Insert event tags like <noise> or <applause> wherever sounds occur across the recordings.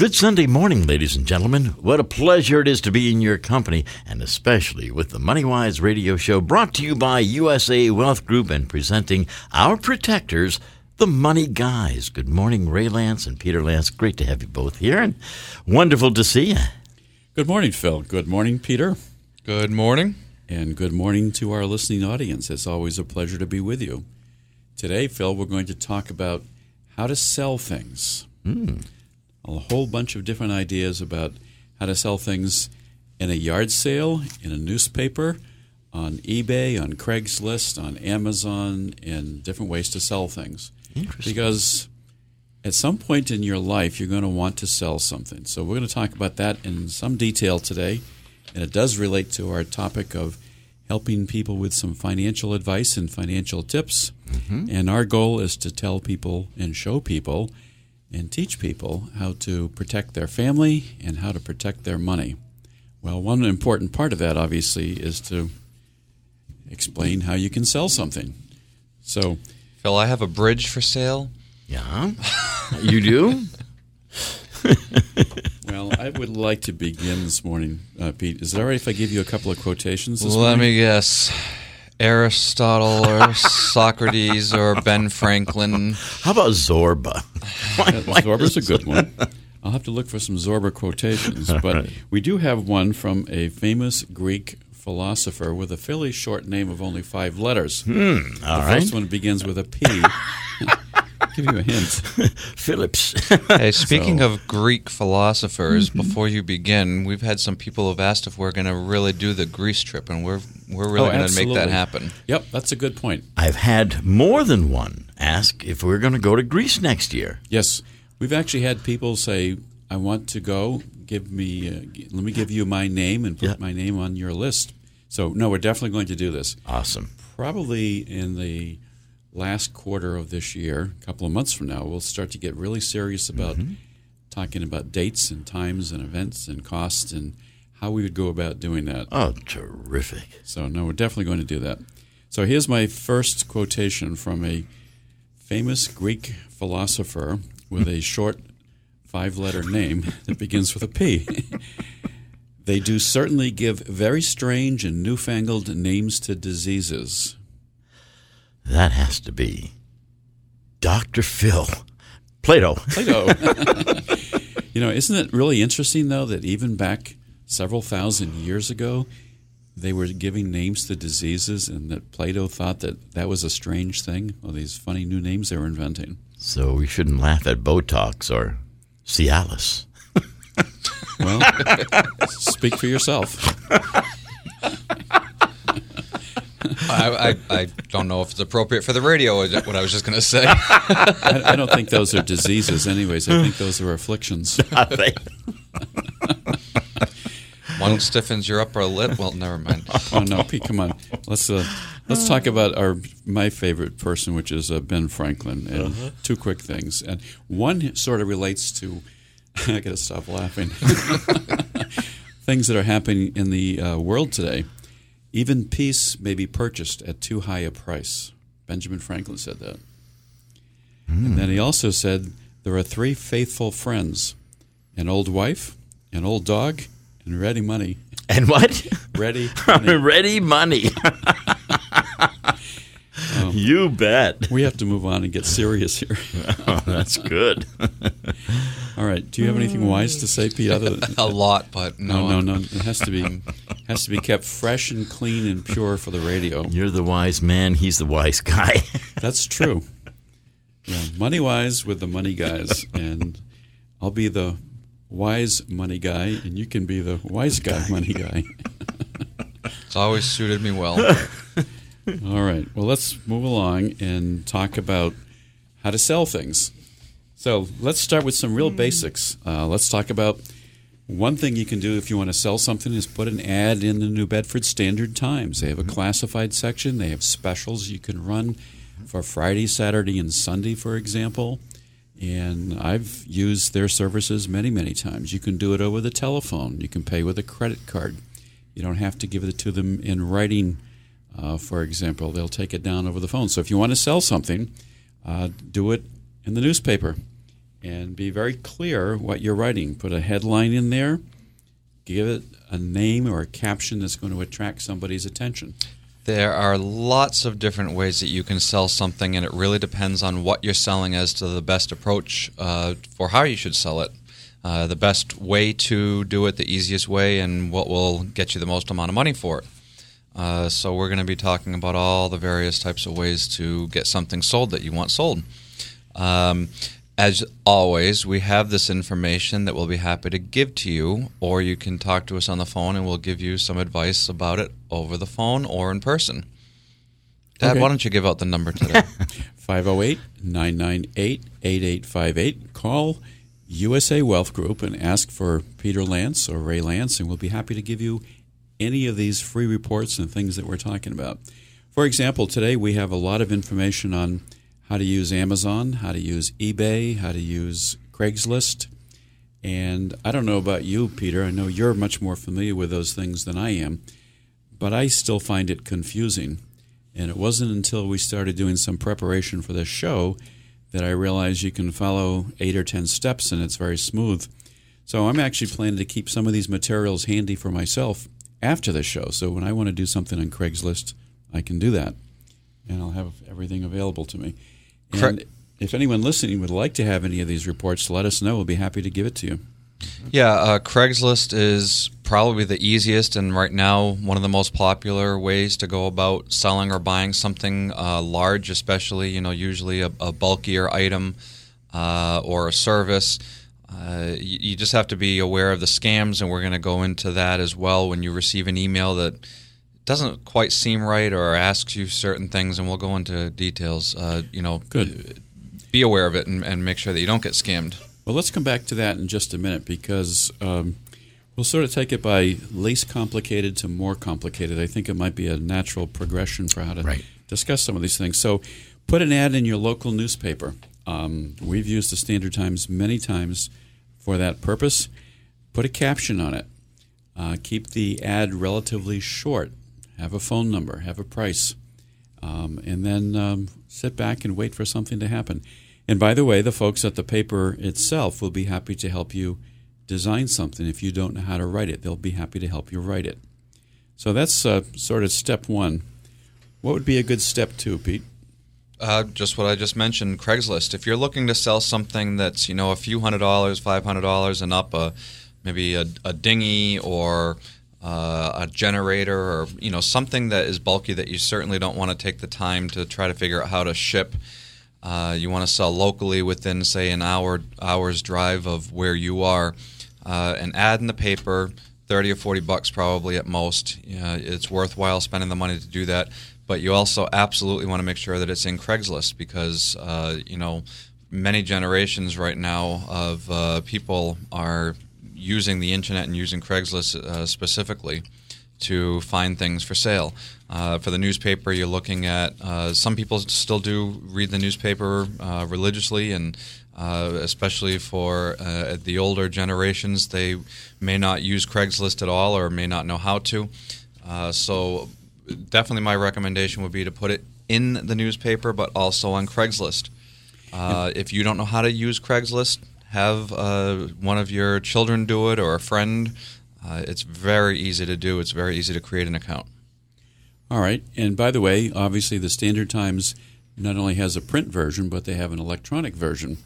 Good Sunday morning, ladies and gentlemen. What a pleasure it is to be in your company, and especially with the MoneyWise radio show brought to you by USA Wealth Group and presenting our protectors, the Money Guys. Good morning, Ray Lance and Peter Lance. Great to have you both here, and wonderful to see you. Good morning, Phil. Good morning, Peter. Good morning. And good morning to our listening audience. It's always a pleasure to be with you. Today, Phil, we're going to talk about how to sell things. Mm. A whole bunch of different ideas about how to sell things in a yard sale, in a newspaper, on eBay, on Craigslist, on Amazon, and different ways to sell things. Interesting. Because at some point in your life, you're going to want to sell something. So we're going to talk about that in some detail today. And it does relate to our topic of helping people with some financial advice and financial tips. Mm-hmm. And our goal is to tell people and show people and teach people how to protect their family and how to protect their money. Well, one important part of that, obviously, is to explain how you can sell something. So, Phil, I have a bridge for sale. Yeah, <laughs> you do. well, I would like to begin this morning, uh, Pete. Is it all right if I give you a couple of quotations? This Let morning? me guess. Aristotle or Socrates or Ben Franklin. How about Zorba? <laughs> Zorba's a good one. <laughs> I'll have to look for some Zorba quotations, but we do have one from a famous Greek philosopher with a fairly short name of only five letters. Hmm, the all first one begins with a P. <laughs> give you a hint. <laughs> Phillips. Hey, <laughs> speaking So- of Greek philosophers, before you begin, we've had some people who've asked if we're going to really do the Greece trip, and we're we're really Oh, going to make that happen. Yep, that's a good point. I've had more than one ask if we're going to go to Greece next year. Yes, we've actually had people say, "I want to go. Give me, uh, let me give you my name and put Yeah. my name on your list." So, no, we're definitely going to do this. Awesome. Probably in the last quarter of this year, a couple of months from now, we'll start to get really serious about mm-hmm. talking about dates and times and events and costs and how we would go about doing that. Oh, terrific. So, no, we're definitely going to do that. So, here's my first quotation from a famous Greek philosopher with a <laughs> short five letter name that begins with a P. <laughs> they do certainly give very strange and newfangled names to diseases. That has to be Dr. Phil. Plato. Plato. <laughs> <laughs> you know, isn't it really interesting, though, that even back several thousand years ago, they were giving names to diseases, and that Plato thought that that was a strange thing? All these funny new names they were inventing. So we shouldn't laugh at Botox or Cialis. <laughs> Well, speak for yourself. I, I, I don't know if it's appropriate for the radio. Is what I was just going to say? I, I don't think those are diseases, anyways. I think those are afflictions. <laughs> I think. One stiffens your upper lip. Well, never mind. Oh no, Pete, come on. Let's uh, let's talk about our my favorite person, which is uh, Ben Franklin. And two quick things, and one sort of relates to. <laughs> I got to stop laughing. <laughs> things that are happening in the uh, world today. Even peace may be purchased at too high a price. Benjamin Franklin said that. And then he hmm. also said there are three faithful friends: an old wife, an old dog, and ready money. And what? <laughs> <laughs> Ready money. Ready money. <laughs> Oh. You bet. <laughs> We have to move on and get serious here. <laughs> Oh, that's good. <laughs> All right. Do you have anything wise to say, Pete? Other than, A lot, but no. no, no, no. It has to be has to be kept fresh and clean and pure for the radio. You're the wise man. He's the wise guy. That's true. Yeah, money wise with the money guys, and I'll be the wise money guy, and you can be the wise guy money guy. It's always suited me well. <laughs> All right. Well, let's move along and talk about how to sell things. So let's start with some real basics. Uh, let's talk about one thing you can do if you want to sell something is put an ad in the New Bedford Standard Times. They have a classified section. They have specials you can run for Friday, Saturday, and Sunday, for example. And I've used their services many, many times. You can do it over the telephone. You can pay with a credit card. You don't have to give it to them in writing. Uh, for example, they'll take it down over the phone. So if you want to sell something, uh, do it in the newspaper. and be very clear what you're writing. Put a headline in there, give it a name or a caption that's going to attract somebody's attention. There are lots of different ways that you can sell something, and it really depends on what you're selling as to the best approach uh, for how you should sell it. Uh, the best way to do it, the easiest way, and what will get you the most amount of money for it. Uh, so, we're going to be talking about all the various types of ways to get something sold that you want sold. Um, as always, we have this information that we'll be happy to give to you, or you can talk to us on the phone and we'll give you some advice about it over the phone or in person. Dad, Okay. why don't you give out the number today? <laughs> 508 998 8858. Call USA Wealth Group and ask for Peter Lance or Ray Lance, and we'll be happy to give you any of these free reports and things that we're talking about. For example, today we have a lot of information on how to use Amazon, how to use eBay, how to use Craigslist. And I don't know about you, Peter. I know you're much more familiar with those things than I am, but I still find it confusing. And it wasn't until we started doing some preparation for this show that I realized you can follow eight or ten steps and it's very smooth. So I'm actually planning to keep some of these materials handy for myself after the show. So when I want to do something on Craigslist, I can do that. And I'll have everything available to me. And Correct. if anyone listening would like to have any of these reports, let us know. We'll be happy to give it to you. yeah, uh, Craigslist is probably the easiest and right now one of the most popular ways to go about selling or buying something uh, large, especially, you know, usually a, a bulkier item uh, or a service. Uh, you, you just have to be aware of the scams, and we're going to go into that as well when you receive an email that doesn't quite seem right or asks you certain things, and we'll go into details. Uh, you know, Good. Be aware of it and, and make sure that you don't get scammed. Well, let's come back to that in just a minute because um, we'll sort of take it by least complicated to more complicated. I think it might be a natural progression for how to Right. discuss some of these things. So, put an ad in your local newspaper. Um, we've used the Standard Times many times for that purpose. Put a caption on it. Uh, keep the ad relatively short. Have a phone number. Have a price um, and then um, sit back and wait for something to happen. And by the way, the folks at the paper itself will be happy to help you design something. If you don't know how to write it, they'll be happy to help you write it. So that's uh, sort of step one. What would be a good step two, Pete? Uh, just what I just mentioned, Craigslist. If you're looking to sell something that's you know a few hundred dollars, five hundred dollars, and up, uh, maybe a, a dinghy or uh, a generator, or you know something that is bulky that you certainly don't want to take the time to try to figure out how to ship. Uh, you want to sell locally within, say, an hour hour's drive of where you are. Uh, an ad in the paper, thirty or forty bucks probably at most. It's worthwhile spending the money to do that. But you also absolutely want to make sure that it's in Craigslist because uh, you know many generations right now of uh, people are using the internet and using Craigslist uh, specifically to find things for sale. Uh, for the newspaper, you're looking at uh, some people still do read the newspaper uh, religiously, and uh, especially for uh, the older generations, they may not use Craigslist at all or may not know how to. Uh, so, definitely, my recommendation would be to put it in the newspaper, but also on Craigslist. Uh, if you don't know how to use Craigslist, have uh, one of your children do it or a friend. Uh, it's very easy to do. It's very easy to create an account. All right. And by the way, obviously, the Standard Times not only has a print version, but they have an electronic version,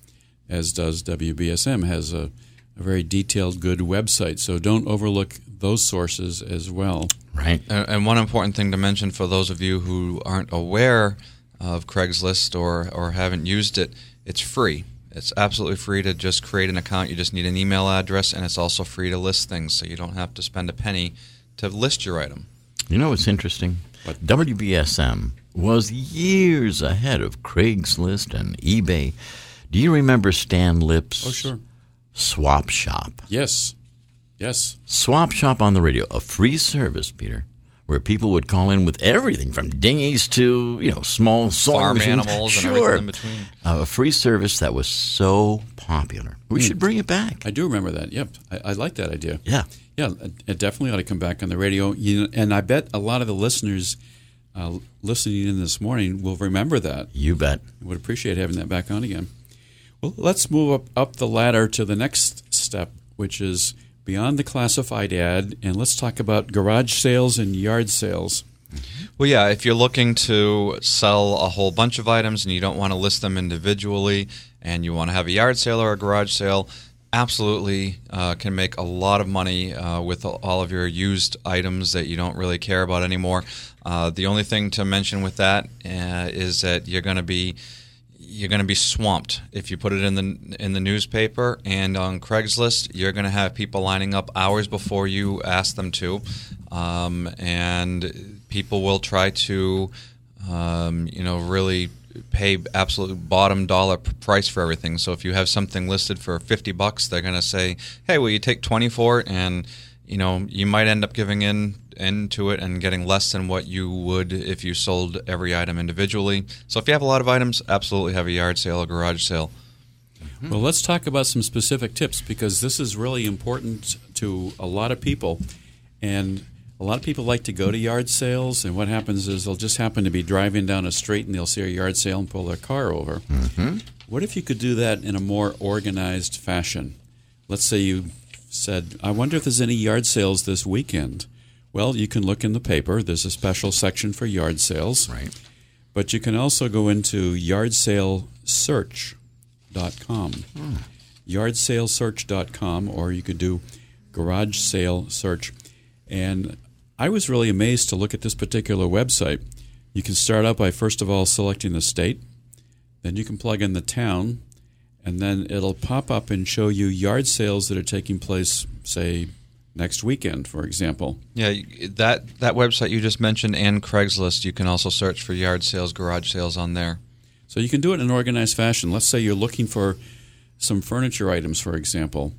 as does WBSM, has a, a very detailed, good website. So don't overlook those sources as well. Right. And, and one important thing to mention for those of you who aren't aware of Craigslist or, or haven't used it, it's free. It's absolutely free to just create an account. You just need an email address, and it's also free to list things, so you don't have to spend a penny to list your item. You know what's interesting? WBSM was years ahead of Craigslist and eBay. Do you remember Stan Lips? Oh, sure. Swap Shop. Yes. Yes. Swap Shop on the radio, a free service, Peter, where people would call in with everything from dinghies to you know small Farm animals sure. and everything in between. Uh, a free service that was so popular. We should bring it back. I do remember that. Yep. I, I like that idea. Yeah. Yeah, it- it definitely ought to come back on the radio. You know, and I bet a lot of the listeners uh, listening in this morning will remember that. You bet. would appreciate having that back on again. Well, let's move up, up the ladder to the next step, which is beyond the classified ad, and let's talk about garage sales and yard sales. Well, yeah, if you're looking to sell a whole bunch of items and you don't want to list them individually and you want to have a yard sale or a garage sale, absolutely uh, can make a lot of money uh, with all of your used items that you don't really care about anymore. Uh, the only thing to mention with that uh, is that you're going to be you're going to be swamped if you put it in the in the newspaper and on Craigslist. You're going to have people lining up hours before you ask them to, um, and people will try to, um, you know, really pay absolute bottom dollar price for everything. So if you have something listed for 50 bucks, they're going to say, "Hey, will you take 20 for it?" And you know, you might end up giving in into it and getting less than what you would if you sold every item individually. So if you have a lot of items, absolutely have a yard sale a garage sale. Mm-hmm. Well, let's talk about some specific tips because this is really important to a lot of people. And a lot of people like to go to yard sales, and what happens is they'll just happen to be driving down a street and they'll see a yard sale and pull their car over. Mm-hmm. What if you could do that in a more organized fashion? Let's say you said, I wonder if there's any yard sales this weekend. Well, you can look in the paper. There's a special section for yard sales. Right. But you can also go into yardsalesearch.com. Hmm. Yardsalesearch.com, or you could do garage sale search. And I was really amazed to look at this particular website. You can start out by first of all selecting the state, then you can plug in the town, and then it'll pop up and show you yard sales that are taking place, say, next weekend, for example. Yeah, that that website you just mentioned and Craigslist, you can also search for yard sales, garage sales on there. So you can do it in an organized fashion. Let's say you're looking for some furniture items, for example,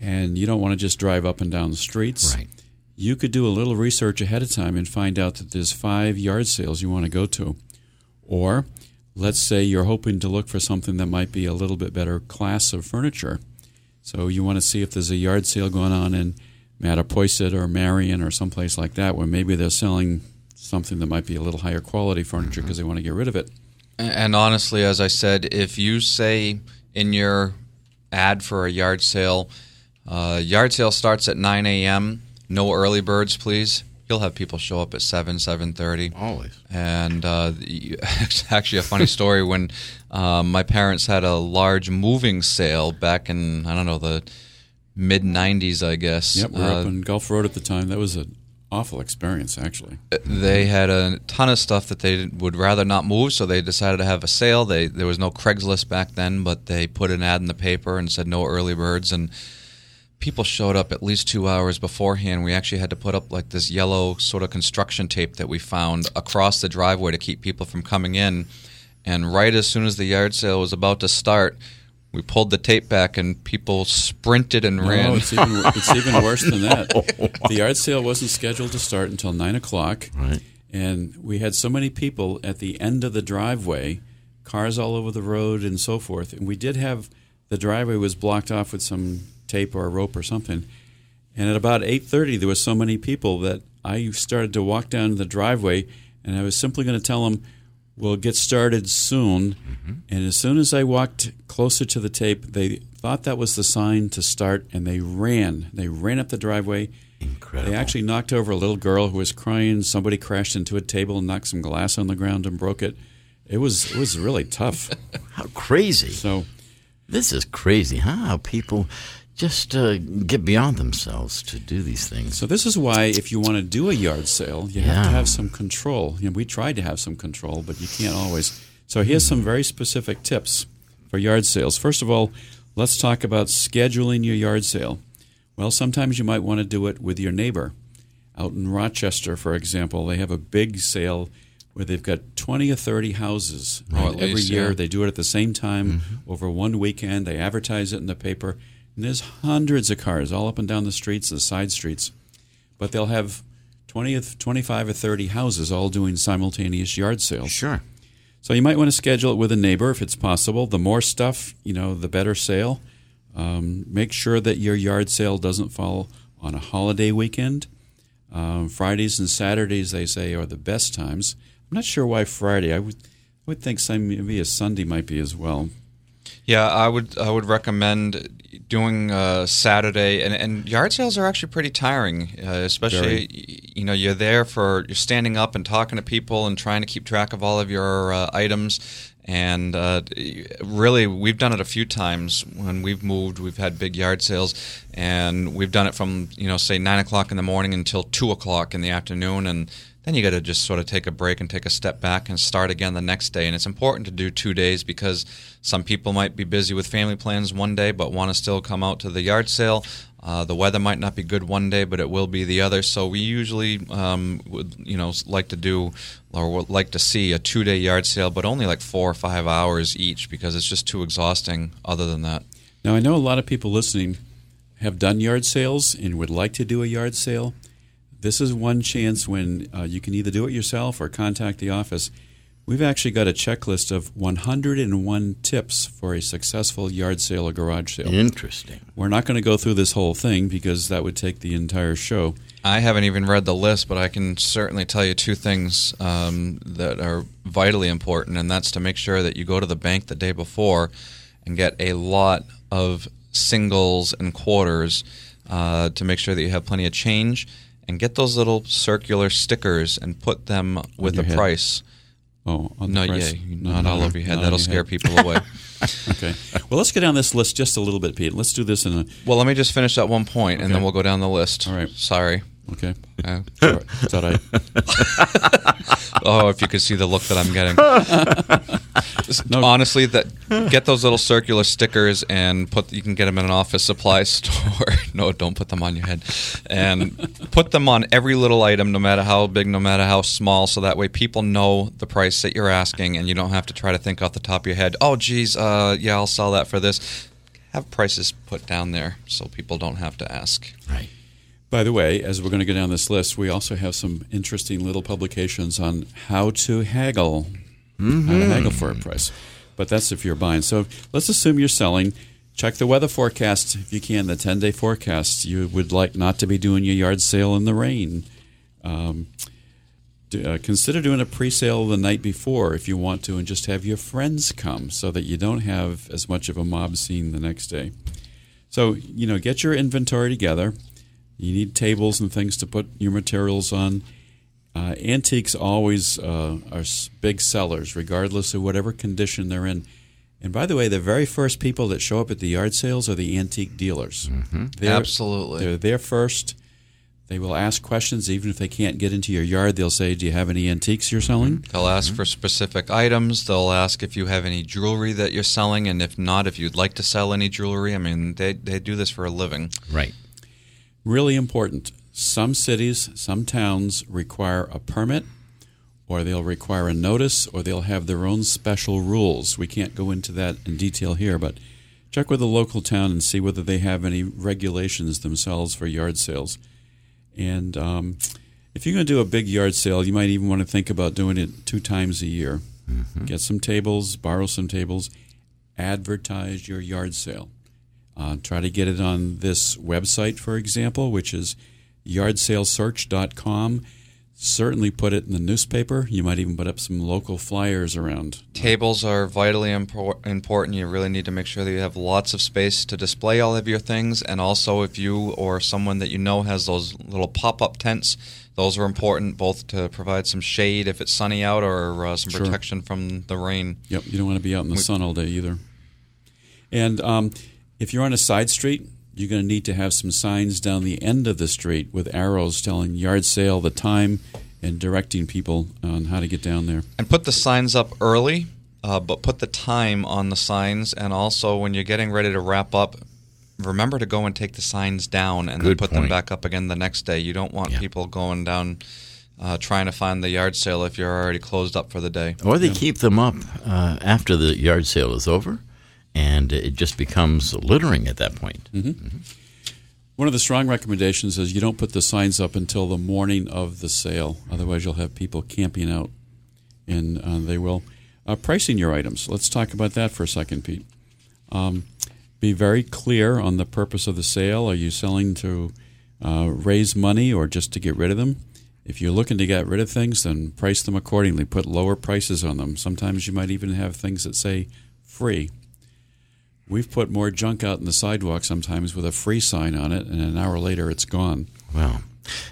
and you don't want to just drive up and down the streets. Right. You could do a little research ahead of time and find out that there's five yard sales you want to go to. Or let's say you're hoping to look for something that might be a little bit better class of furniture. So you want to see if there's a yard sale going on in Mattapoisett or Marion or someplace like that where maybe they're selling something that might be a little higher quality furniture because mm-hmm. they want to get rid of it. And honestly, as I said, if you say in your ad for a yard sale, uh, yard sale starts at 9 a.m. No early birds, please. You'll have people show up at seven, seven thirty. Always. And uh, <laughs> it's actually a funny <laughs> story when um, my parents had a large moving sale back in I don't know the mid 90s, I guess. Yep, we are uh, up in Gulf Road at the time. That was an awful experience, actually. Uh, they had a ton of stuff that they would rather not move, so they decided to have a sale. They There was no Craigslist back then, but they put an ad in the paper and said no early birds. And people showed up at least two hours beforehand. We actually had to put up like this yellow sort of construction tape that we found across the driveway to keep people from coming in. And right as soon as the yard sale was about to start, we pulled the tape back and people sprinted and no, ran. It's even, it's even <laughs> worse than that. Oh, the yard sale wasn't scheduled to start until nine o'clock, right. and we had so many people at the end of the driveway, cars all over the road and so forth. And we did have the driveway was blocked off with some tape or a rope or something. And at about eight thirty, there was so many people that I started to walk down the driveway, and I was simply going to tell them We'll get started soon. Mm-hmm. And as soon as I walked closer to the tape, they thought that was the sign to start and they ran. They ran up the driveway. Incredible. They actually knocked over a little girl who was crying. Somebody crashed into a table and knocked some glass on the ground and broke it. It was it was really tough. <laughs> How crazy. So this is crazy, huh? How people just uh, get beyond themselves to do these things. So this is why, if you want to do a yard sale, you yeah. have to have some control. You know, we tried to have some control, but you can't always. So here's some very specific tips for yard sales. First of all, let's talk about scheduling your yard sale. Well, sometimes you might want to do it with your neighbor. Out in Rochester, for example, they have a big sale where they've got 20 or 30 houses. Oh, every least, year yeah. they do it at the same time mm-hmm. over one weekend. They advertise it in the paper and there's hundreds of cars all up and down the streets, the side streets. But they'll have 20, 25 or 30 houses all doing simultaneous yard sales. Sure. So you might want to schedule it with a neighbor if it's possible. The more stuff, you know, the better sale. Um, make sure that your yard sale doesn't fall on a holiday weekend. Um, Fridays and Saturdays, they say, are the best times. I'm not sure why Friday. I would, I would think maybe a Sunday might be as well. Yeah, I would I would recommend doing uh, Saturday, and, and yard sales are actually pretty tiring, uh, especially Very. you know you're there for you're standing up and talking to people and trying to keep track of all of your uh, items. And uh, really, we've done it a few times when we've moved. We've had big yard sales, and we've done it from you know say nine o'clock in the morning until two o'clock in the afternoon, and then you got to just sort of take a break and take a step back and start again the next day. And it's important to do two days because some people might be busy with family plans one day but want to still come out to the yard sale. Uh, the weather might not be good one day, but it will be the other. So we usually um, would, you know, like to do or would like to see a two-day yard sale, but only like four or five hours each because it's just too exhausting. Other than that, Now, I know a lot of people listening have done yard sales and would like to do a yard sale. This is one chance when uh, you can either do it yourself or contact the office. We've actually got a checklist of 101 tips for a successful yard sale or garage sale. Interesting. We're not going to go through this whole thing because that would take the entire show. I haven't even read the list, but I can certainly tell you two things um, that are vitally important, and that's to make sure that you go to the bank the day before and get a lot of singles and quarters uh, to make sure that you have plenty of change, and get those little circular stickers and put them with a head. price. Oh, on Not price? yeah, not all over your head. That'll your scare head. people away. <laughs> Okay. Well, let's get down this list just a little bit, Pete. Let's do this in a. well, let me just finish that one point, and Okay. then we'll go down the list. All right. Sorry. Okay. Uh, Is that right? <laughs> Oh, if you could see the look that I'm getting. <laughs> No. Honestly, that get those little circular stickers and put. You can get them in an office supply <laughs> store. no, don't put them on your head, and put them on every little item, no matter how big, no matter how small. So that way, people know the price that you're asking, and you don't have to try to think off the top of your head. Oh, geez, uh, yeah, I'll sell that for this. Have prices put down there so people don't have to ask. Right. By the way, as we're going to go down this list, we also have some interesting little publications on how to haggle, how to haggle for a price. But that's if you're buying. So let's assume you're selling. Check the weather forecast if you can. The 10 day forecast. You would like not to be doing your yard sale in the rain. Um, uh, consider doing a pre-sale the night before if you want to, and just have your friends come so that you don't have as much of a mob scene the next day. So you know, get your inventory together. You need tables and things to put your materials on. Uh, antiques always uh, are big sellers, regardless of whatever condition they're in. And by the way, the very first people that show up at the yard sales are the antique dealers. They're- Absolutely. They're there first. They will ask questions, even if they can't get into your yard. They'll say, "Do you have any antiques you're selling?" They'll ask for specific items. They'll ask if you have any jewelry that you're selling, and if not, if you'd like to sell any jewelry. I mean, they they do this for a living. Right. Really important. Some cities, some towns require a permit, or they'll require a notice, or they'll have their own special rules. We can't go into that in detail here, but check with the local town and see whether they have any regulations themselves for yard sales. And um, if you're going to do a big yard sale, you might even want to think about doing it two times a year. Get some tables, borrow some tables, advertise your yard sale. Uh, try to get it on this website, for example, which is yardsalesearch.com. Certainly put it in the newspaper. You might even put up some local flyers around. Tables are vitally impor- important. You really need to make sure that you have lots of space to display all of your things, and also if you or someone that you know has those little pop-up tents, those are important both to provide some shade if it's sunny out or uh, some Sure. protection from the rain. Yep, you don't want to be out in the sun all day either. And um, if you're on a side street, you're going to need to have some signs down the end of the street with arrows telling yard sale, the time, and directing people on how to get down there. And put the signs up early, uh, but put the time on the signs. And also, when you're getting ready to wrap up, remember to go and take the signs down and then Good put them back up again the next day. You don't want Yeah. people going down uh, trying to find the yard sale if you're already closed up for the day. Or they keep them up uh, after the yard sale is over, and it just becomes littering at that point. One of the strong recommendations is you don't put the signs up until the morning of the sale. Otherwise, you'll have people camping out, and uh, they will. Uh, pricing your items. Let's talk about that for a second, Pete. Um, be very clear on the purpose of the sale. Are you selling to uh, raise money or just to get rid of them? If you're looking to get rid of things, then price them accordingly. Put lower prices on them. Sometimes you might even have things that say free. We've put more junk out in the sidewalk sometimes with a free sign on it, and an hour later it's gone. Well,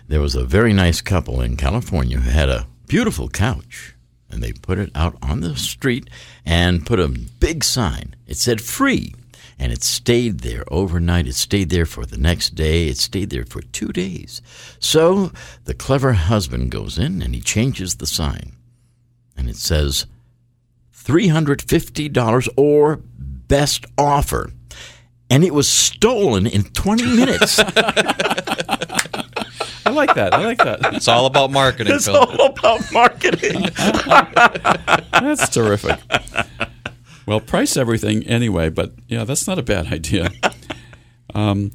there was a very nice couple in California who had a beautiful couch, and they put it out on the street and put a big sign. It said free, and it stayed there overnight. It stayed there for the next day. It stayed there for two days. So the clever husband goes in and he changes the sign, and it says $350 or best offer. And it was stolen in 20 minutes. <laughs> I like that. I like that. It's all about marketing, it's Phil. all about marketing. <laughs> That's terrific. Well, price everything anyway, but yeah, that's not a bad idea. Um,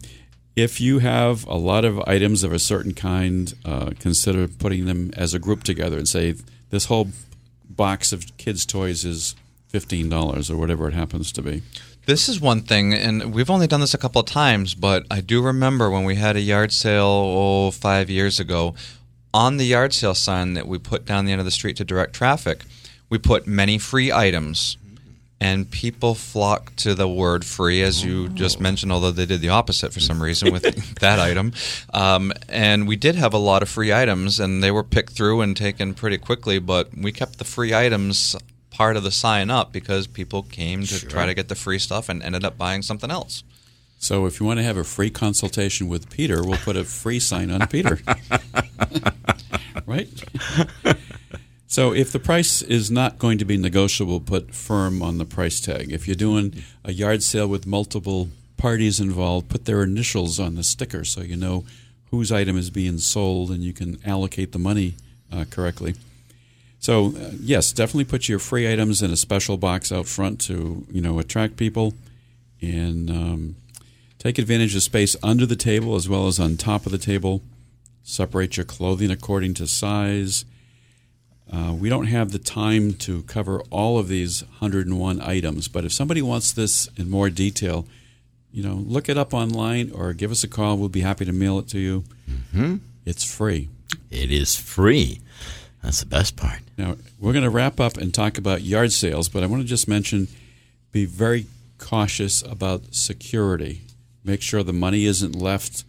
if you have a lot of items of a certain kind, uh, consider putting them as a group together and say this whole box of kids' toys is fifteen dollars or whatever it happens to be. This is one thing, and we've only done this a couple of times, but I do remember when we had a yard sale oh, five years ago. On the yard sale sign that we put down the end of the street to direct traffic, we put many free items, and people flocked to the word free, as you just mentioned, although they did the opposite for some reason with <laughs> that item. Um, and we did have a lot of free items, and they were picked through and taken pretty quickly, but we kept the free items part of the sign up because people came to try to get the free stuff and ended up buying something else. So if you want to have a free consultation with Peter, we'll put a free sign on Peter. <laughs> right? So if the price is not going to be negotiable, put firm on the price tag. If you're doing a yard sale with multiple parties involved, put their initials on the sticker so you know whose item is being sold and you can allocate the money uh, correctly. So uh, yes, definitely put your free items in a special box out front to you know attract people, and um, take advantage of space under the table as well as on top of the table. Separate your clothing according to size. Uh, we don't have the time to cover all of these 101 items, but if somebody wants this in more detail, you know, look it up online or give us a call. We'll be happy to mail it to you. Mm-hmm. It's free. it is free. That's the best part. Now, we're going to wrap up and talk about yard sales, but I want to just mention be very cautious about security. Make sure the money isn't left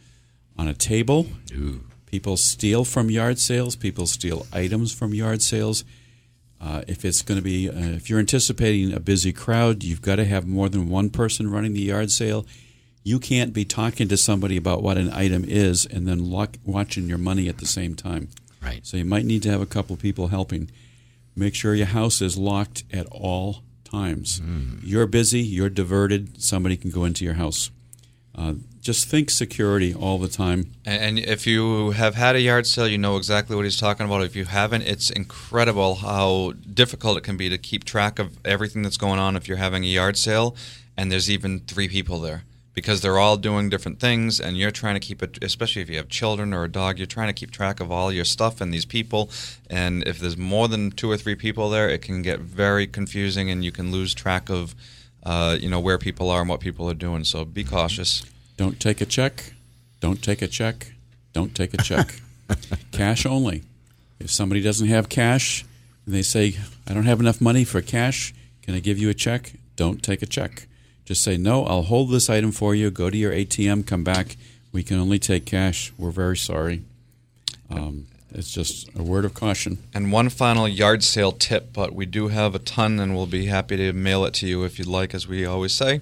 on a table. Ooh. People steal from yard sales, people steal items from yard sales. Uh, if it's going to be, uh, if you're anticipating a busy crowd, you've got to have more than one person running the yard sale. You can't be talking to somebody about what an item is and then lock, watching your money at the same time. Right. So you might need to have a couple people helping. Make sure your house is locked at all times. You're busy, you're diverted, somebody can go into your house. Uh, just think security all the time. And, and if you have had a yard sale, you know exactly what he's talking about. If you haven't, it's incredible how difficult it can be to keep track of everything that's going on if you're having a yard sale and there's even three people there. Because they're all doing different things, and you're trying to keep it, especially if you have children or a dog, you're trying to keep track of all your stuff and these people. And if there's more than two or three people there, it can get very confusing, and you can lose track of, uh, you know, where people are and what people are doing. So be cautious. Don't take a check. Don't take a check. Don't take a check. <laughs> cash only. If somebody doesn't have cash and they say, I don't have enough money for cash, can I give you a check? Don't take a check. Just say, No, I'll hold this item for you. Go to your ATM, come back. We can only take cash. We're very sorry. Um, it's just a word of caution. And one final yard sale tip, but we do have a ton and we'll be happy to mail it to you if you'd like, as we always say,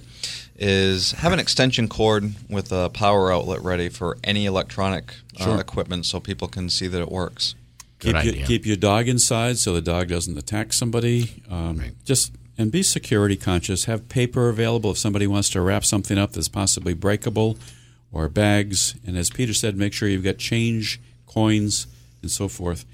is have an extension cord with a power outlet ready for any electronic uh, equipment so people can see that it works. Good keep, idea. Your, keep your dog inside so the dog doesn't attack somebody. Um, Just and be security conscious. Have paper available if somebody wants to wrap something up that's possibly breakable, or bags. And as Peter said, make sure you've got change, coins, and so forth.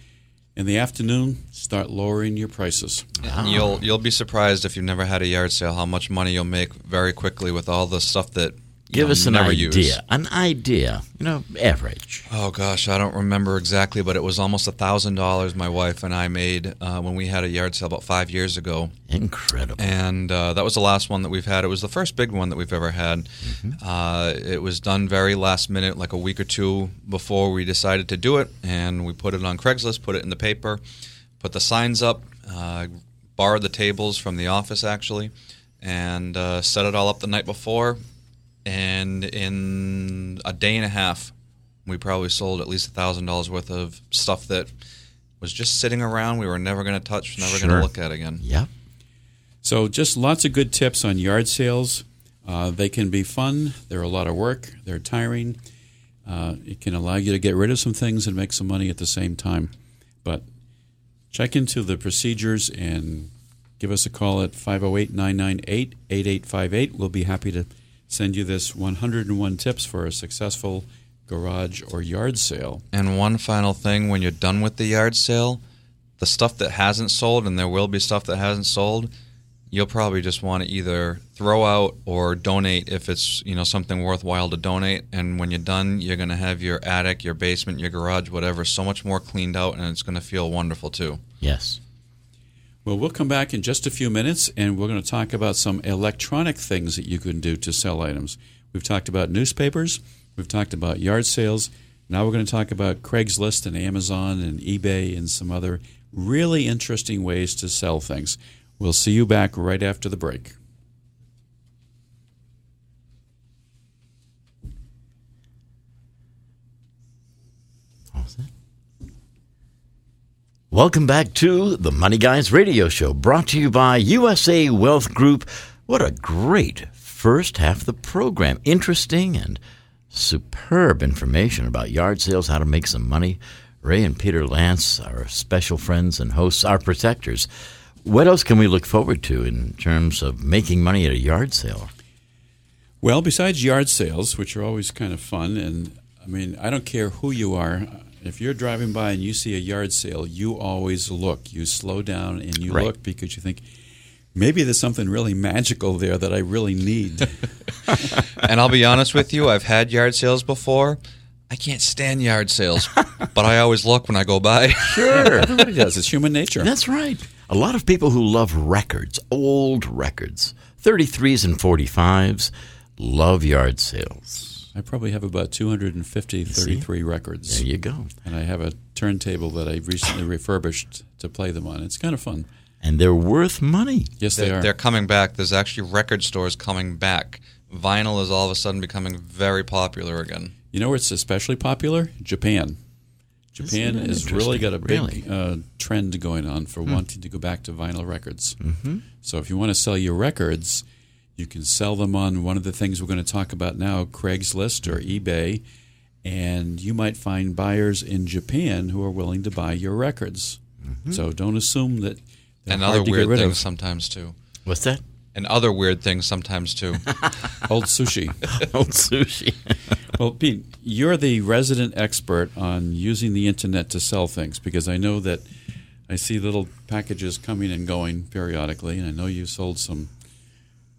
In the afternoon, start lowering your prices. And you'll you'll be surprised if you've never had a yard sale how much money you'll make very quickly with all the stuff that Give know, us an idea. use. An idea. You know, average. Oh gosh, I don't remember exactly, but it was almost a thousand dollars my wife and I made uh, when we had a yard sale about five years ago. Incredible. and uh, that was the last one that we've had. It was the first big one that we've ever had. Uh, it was done very last minute, like a week or two before we decided to do it, and we put it on Craigslist, put it in the paper, put the signs up, uh, borrowed the tables from the office actually, and uh, set it all up the night before. And in a day and a half, we probably sold at least a thousand dollars worth of stuff that was just sitting around. We were never going to touch, never going to look at again. Yeah. So, just lots of good tips on yard sales. Uh, they can be fun. They're a lot of work. They're tiring. Uh, it can allow you to get rid of some things and make some money at the same time. But check into the procedures and give us a call at 508 998 8858. We'll be happy to send you this 101 tips for a successful garage or yard sale. And one final thing when you're done with the yard sale, the stuff that hasn't sold, and there will be stuff that hasn't sold, you'll probably just want to either throw out or donate if it's you know something worthwhile to donate. And when you're done, you're going to have your attic, your basement, your garage, whatever, so much more cleaned out, and it's going to feel wonderful too. Yes. Well, we'll come back in just a few minutes and we're going to talk about some electronic things that you can do to sell items. We've talked about newspapers, we've talked about yard sales. Now we're going to talk about Craigslist and Amazon and eBay and some other really interesting ways to sell things. We'll see you back right after the break. Welcome back to the Money Guys Radio Show, brought to you by USA Wealth Group. What a great first half of the program. Interesting and superb information about yard sales, how to make some money. Ray and Peter Lance, our special friends and hosts, our protectors. What else can we look forward to in terms of making money at a yard sale? Well, besides yard sales, which are always kind of fun, and I mean, I don't care who you are. If you're driving by and you see a yard sale, you always look. You slow down and you Right. look because you think maybe there's something really magical there that I really need. <laughs> and I'll be honest with you, I've had yard sales before. I can't stand yard sales, <laughs> but I always look when I go by. Sure. <laughs> Everybody does. It's human nature. That's right. A lot of people who love records, old records, 33s and 45s, love yard sales. I probably have about 250 33 records. There you go. And I have a turntable that I recently refurbished to play them on. It's kind of fun. And they're worth money. Yes, they They're, they're coming back. There's actually record stores coming back. Vinyl is all of a sudden becoming very popular again. You know where it's especially popular? Japan. Japan has really got a big? Really? uh, trend going on for wanting to go back to vinyl records. Mm-hmm. So if you want to sell your records, you can sell them on one of the things we're going to talk about now, Craigslist or eBay, and you might find buyers in Japan who are willing to buy your records. Mm-hmm. So don't assume that they're and hard other to weird get rid things of. sometimes too. What's that? And other weird things sometimes too. <laughs> Old sushi. <laughs> Old sushi. <laughs> Well, Pete, you're the resident expert on using the internet to sell things because I know that I see little packages coming and going periodically, and I know you sold some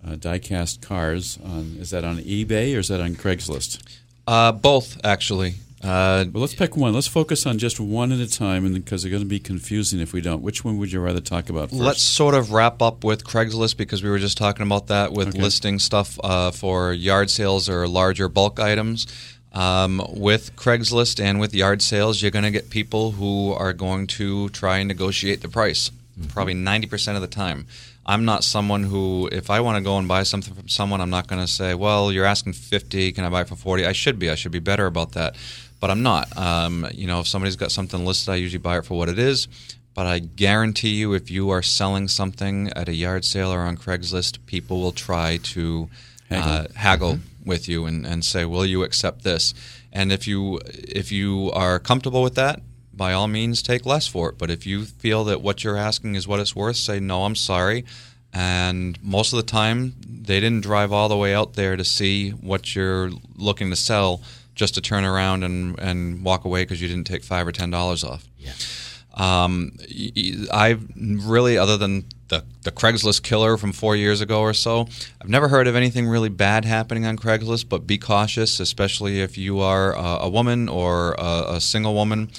uh, die-cast cars. On is that on eBay or is that on Craigslist? uh, both actually. Uh, Well, let's pick one. Let's focus on just one at a time, and because they're going to be confusing if we don't. Which one would you rather talk about first? Let's sort of wrap up with Craigslist because we were just talking about that with Okay. listing stuff uh, for yard sales or larger bulk items. Um, with Craigslist and with yard sales, you're going to get people who are going to try and negotiate the price, probably 90% of the time. I'm not someone who, if I want to go and buy something from someone, I'm not going to say, well, you're asking 50, can I buy it for 40? I should be. I should be better about that. But I'm not. Um, you know, if somebody's got something listed, I usually buy it for what it is. But I guarantee you, if you are selling something at a yard sale or on Craigslist, people will try to Haggle. uh, haggle with you and, and say, "Will you accept this?" And if you if you are comfortable with that, by all means, take less for it. But if you feel that what you're asking is what it's worth, say, "No, I'm sorry." And most of the time, they didn't drive all the way out there to see what you're looking to sell just to turn around and, and walk away because you didn't take five or ten dollars off. Yeah. Um, I've really, other than the, the Craigslist killer from four years ago or so, I've never heard of anything really bad happening on Craigslist. But be cautious, especially if you are uh, a woman or a, a single woman.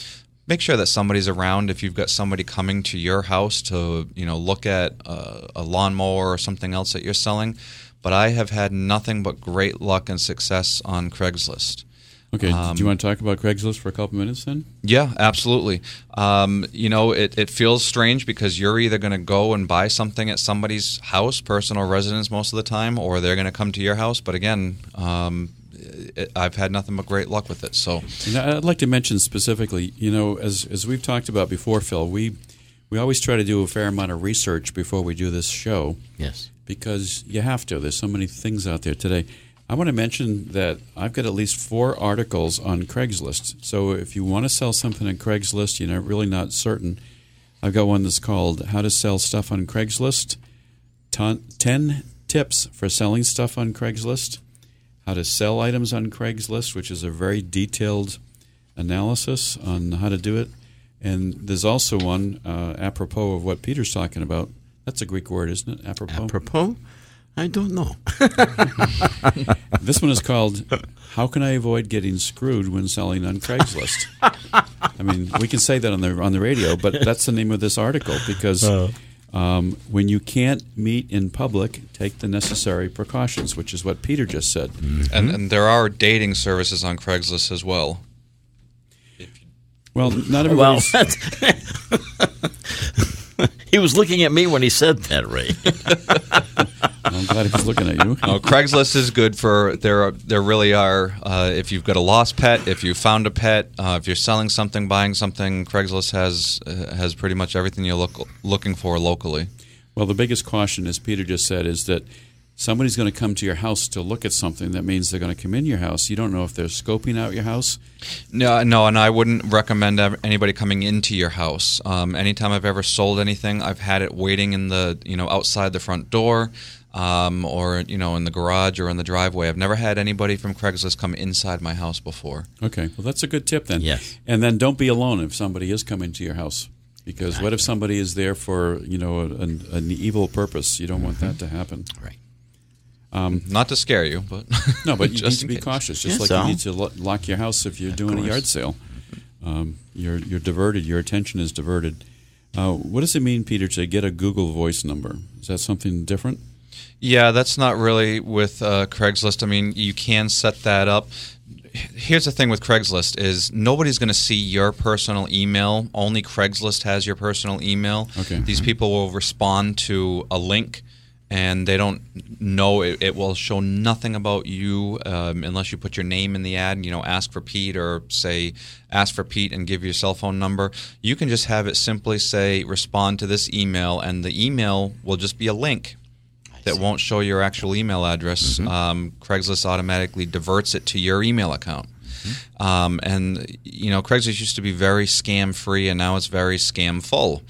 Make sure that somebody's around. If you've got somebody coming to your house to, you know, look at uh, a lawnmower or something else that you're selling. But I have had nothing but great luck and success on Craigslist. Okay. Um, do you want to talk about Craigslist for a couple minutes then? Yeah, absolutely. Um, you know, it, it feels strange because you're either going to go and buy something at somebody's house, personal residence, most of the time, or they're going to come to your house. But again, um, I've had nothing but great luck with it. So, And I- I'd like to mention specifically, you know, as as we've talked about before, Phil, we we always try to do a fair amount of research before we do this show Yes. because you have to. There's so many things out there today. I want to mention that I've got at least four articles on Craigslist. So if you want to sell something on Craigslist, you're not really not certain. I've got one that's called "How to Sell Stuff on Craigslist." Ten tips for selling stuff on Craigslist. How to sell items on Craigslist, which is a very detailed analysis on how to do it. And there's also one uh, apropos of what Peter's talking about. That's a Greek word, isn't it? Apropos. Apropos, I don't know. <laughs> This one is called "How Can I Avoid Getting Screwed When Selling on Craigslist." <laughs> I mean, we can say that on the on the radio, but that's the name of this article because um, when you can't meet in public, take the necessary precautions, which is what Peter just said. and, and there are dating services on Craigslist as well. Well, not Well, <laughs> <laughs> he was looking at me when he said that, Ray. <laughs> <laughs> I'm glad he was looking at you. No, Craigslist is good for there. Are, there really are. Uh, if you've got a lost pet, if you found a pet, uh, if you're selling something, buying something, Craigslist has uh, has pretty much everything you're look, looking for locally. Well, the biggest caution, as Peter just said, is that somebody's going to come to your house to look at something. That means they're going to come in your house. You don't know if they're scoping out your house. No, no, and I wouldn't recommend anybody coming into your house. Um, anytime I've ever sold anything, I've had it waiting in the you know outside the front door, um, or you know in the garage or in the driveway. I've never had anybody from Craigslist come inside my house before. Okay, well, that's a good tip then. Yes. And then don't be alone if somebody is coming to your house. Because what if somebody is there for you know an, an evil purpose? You don't want that to happen. right. Not to scare you, but <laughs> No, but <laughs> you need just to be case. cautious. Just Yeah, like so- you need to lo- lock your house if you're doing a yard sale. Um, you're you're diverted. Your attention is diverted. Uh, what does it mean, Peter, to get a Google Voice number? Is that something different? Yeah, that's not really with uh, Craigslist. I mean, you can set that up. Here's the thing with Craigslist is nobody's going to see your personal email. Only Craigslist has your personal email. Okay. These people will respond to a link, and they don't know it, it will show nothing about you um, unless you put your name in the ad. You know, ask for Pete or say ask for Pete and give your cell phone number. You can just have it simply say respond to this email, and the email will just be a link that won't show your actual email address. Um, Craigslist automatically diverts it to your email account. Um, and you know, Craigslist used to be very scam free, and now it's very scam full.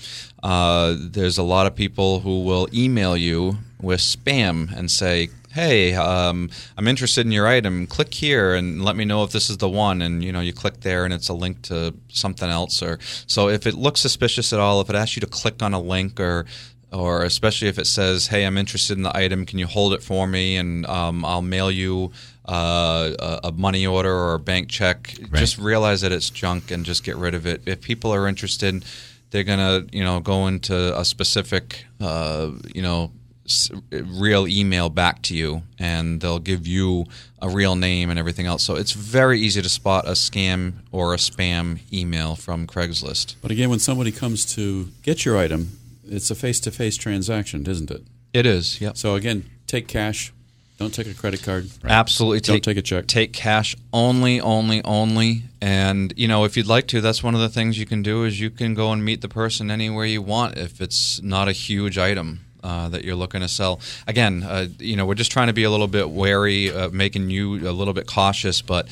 Uh, there's a lot of people who will email you with spam and say, "Hey, um, I'm interested in your item. Click here and let me know if this is the one." And you know, you click there, and it's a link to something else. Or so if it looks suspicious at all, if it asks you to click on a link or or especially if it says, "Hey, I'm interested in the item. Can you hold it for me?" and um, I'll mail you uh, a, a money order or a bank check. Just realize that it's junk and just get rid of it. If people are interested, they're gonna you know go into a specific uh, you know s- real email back to you, and they'll give you a real name and everything else. So it's very easy to spot a scam or a spam email from Craigslist. But again, when somebody comes to get your item, it's a face-to-face transaction, isn't it? It is. Yep. So again, take cash. Don't take a credit card. Absolutely. Don't take a check. Take cash only, only, only. And you know, if you'd like to, that's one of the things you can do is you can go and meet the person anywhere you want if it's not a huge item. Uh, that you're looking to sell. Again, uh, you know, we're just trying to be a little bit wary, uh, making you a little bit cautious. But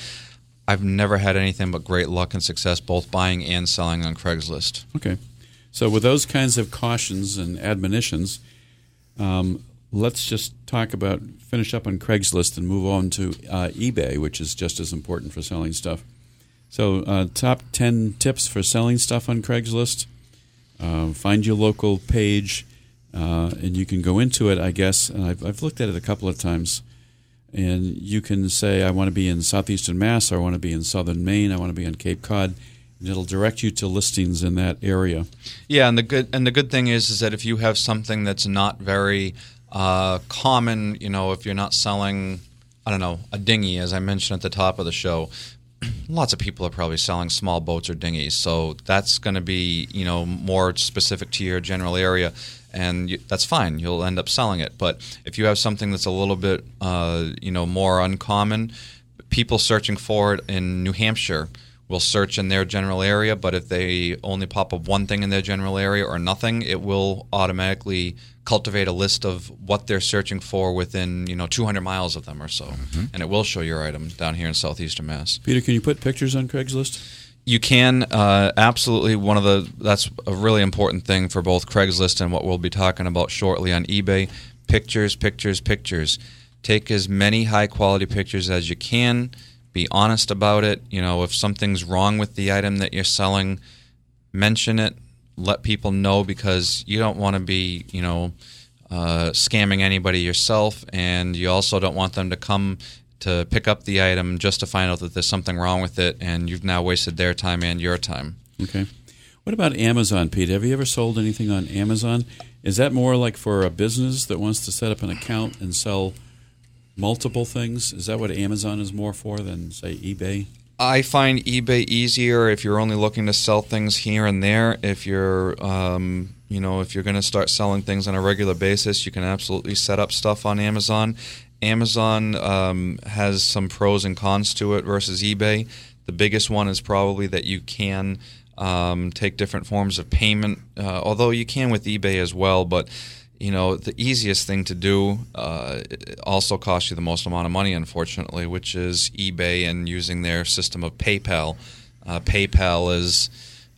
I've never had anything but great luck and success, both buying and selling on Craigslist. Okay. So with those kinds of cautions and admonitions, um, let's just talk about finish up on Craigslist and move on to uh, eBay, which is just as important for selling stuff. So, uh, top ten tips for selling stuff on Craigslist. Uh, find your local page, uh, and you can go into it. I guess, and I've, I've looked at it a couple of times. And you can say, I want to be in southeastern Mass, or I want to be in southern Maine, I want to be on Cape Cod. It'll direct you to listings in that area. Yeah, and the good and the good thing is is that if you have something that's not very uh, common, you know, if you're not selling, I don't know, a dinghy, as I mentioned at the top of the show, <clears throat> lots of people are probably selling small boats or dinghies, so that's going to be you know more specific to your general area, and you, that's fine. You'll end up selling it. But if you have something that's a little bit uh, you know more uncommon, people searching for it in New Hampshire will search in their general area. But if they only pop up one thing in their general area or nothing, it will automatically cultivate a list of what they're searching for within you know 200 miles of them or so, and it will show your item down here in southeastern Mass. Peter, can you put pictures on Craigslist? You can uh, absolutely one of the that's a really important thing for both Craigslist and what we'll be talking about shortly on eBay. Pictures, pictures, pictures. Take as many high quality pictures as you can. Be honest about it. You know, if something's wrong with the item that you're selling, mention it. Let people know because you don't want to be, you know, uh, scamming anybody yourself, and you also don't want them to come to pick up the item just to find out that there's something wrong with it, and you've now wasted their time and your time. Okay. What about Amazon, Pete? Have you ever sold anything on Amazon? Is that more like for a business that wants to set up an account and sell multiple things? Is that what Amazon is more for than, say, eBay? I find eBay easier if you're only looking to sell things here and there. If you're, um, you know, if you're going to start selling things on a regular basis, you can absolutely set up stuff on Amazon. Amazon um, has some pros and cons to it versus eBay. The biggest one is probably that you can um, take different forms of payment, uh, although you can with eBay as well. But you know, the easiest thing to do uh, also costs you the most amount of money, unfortunately, which is eBay and using their system of PayPal. Uh, PayPal is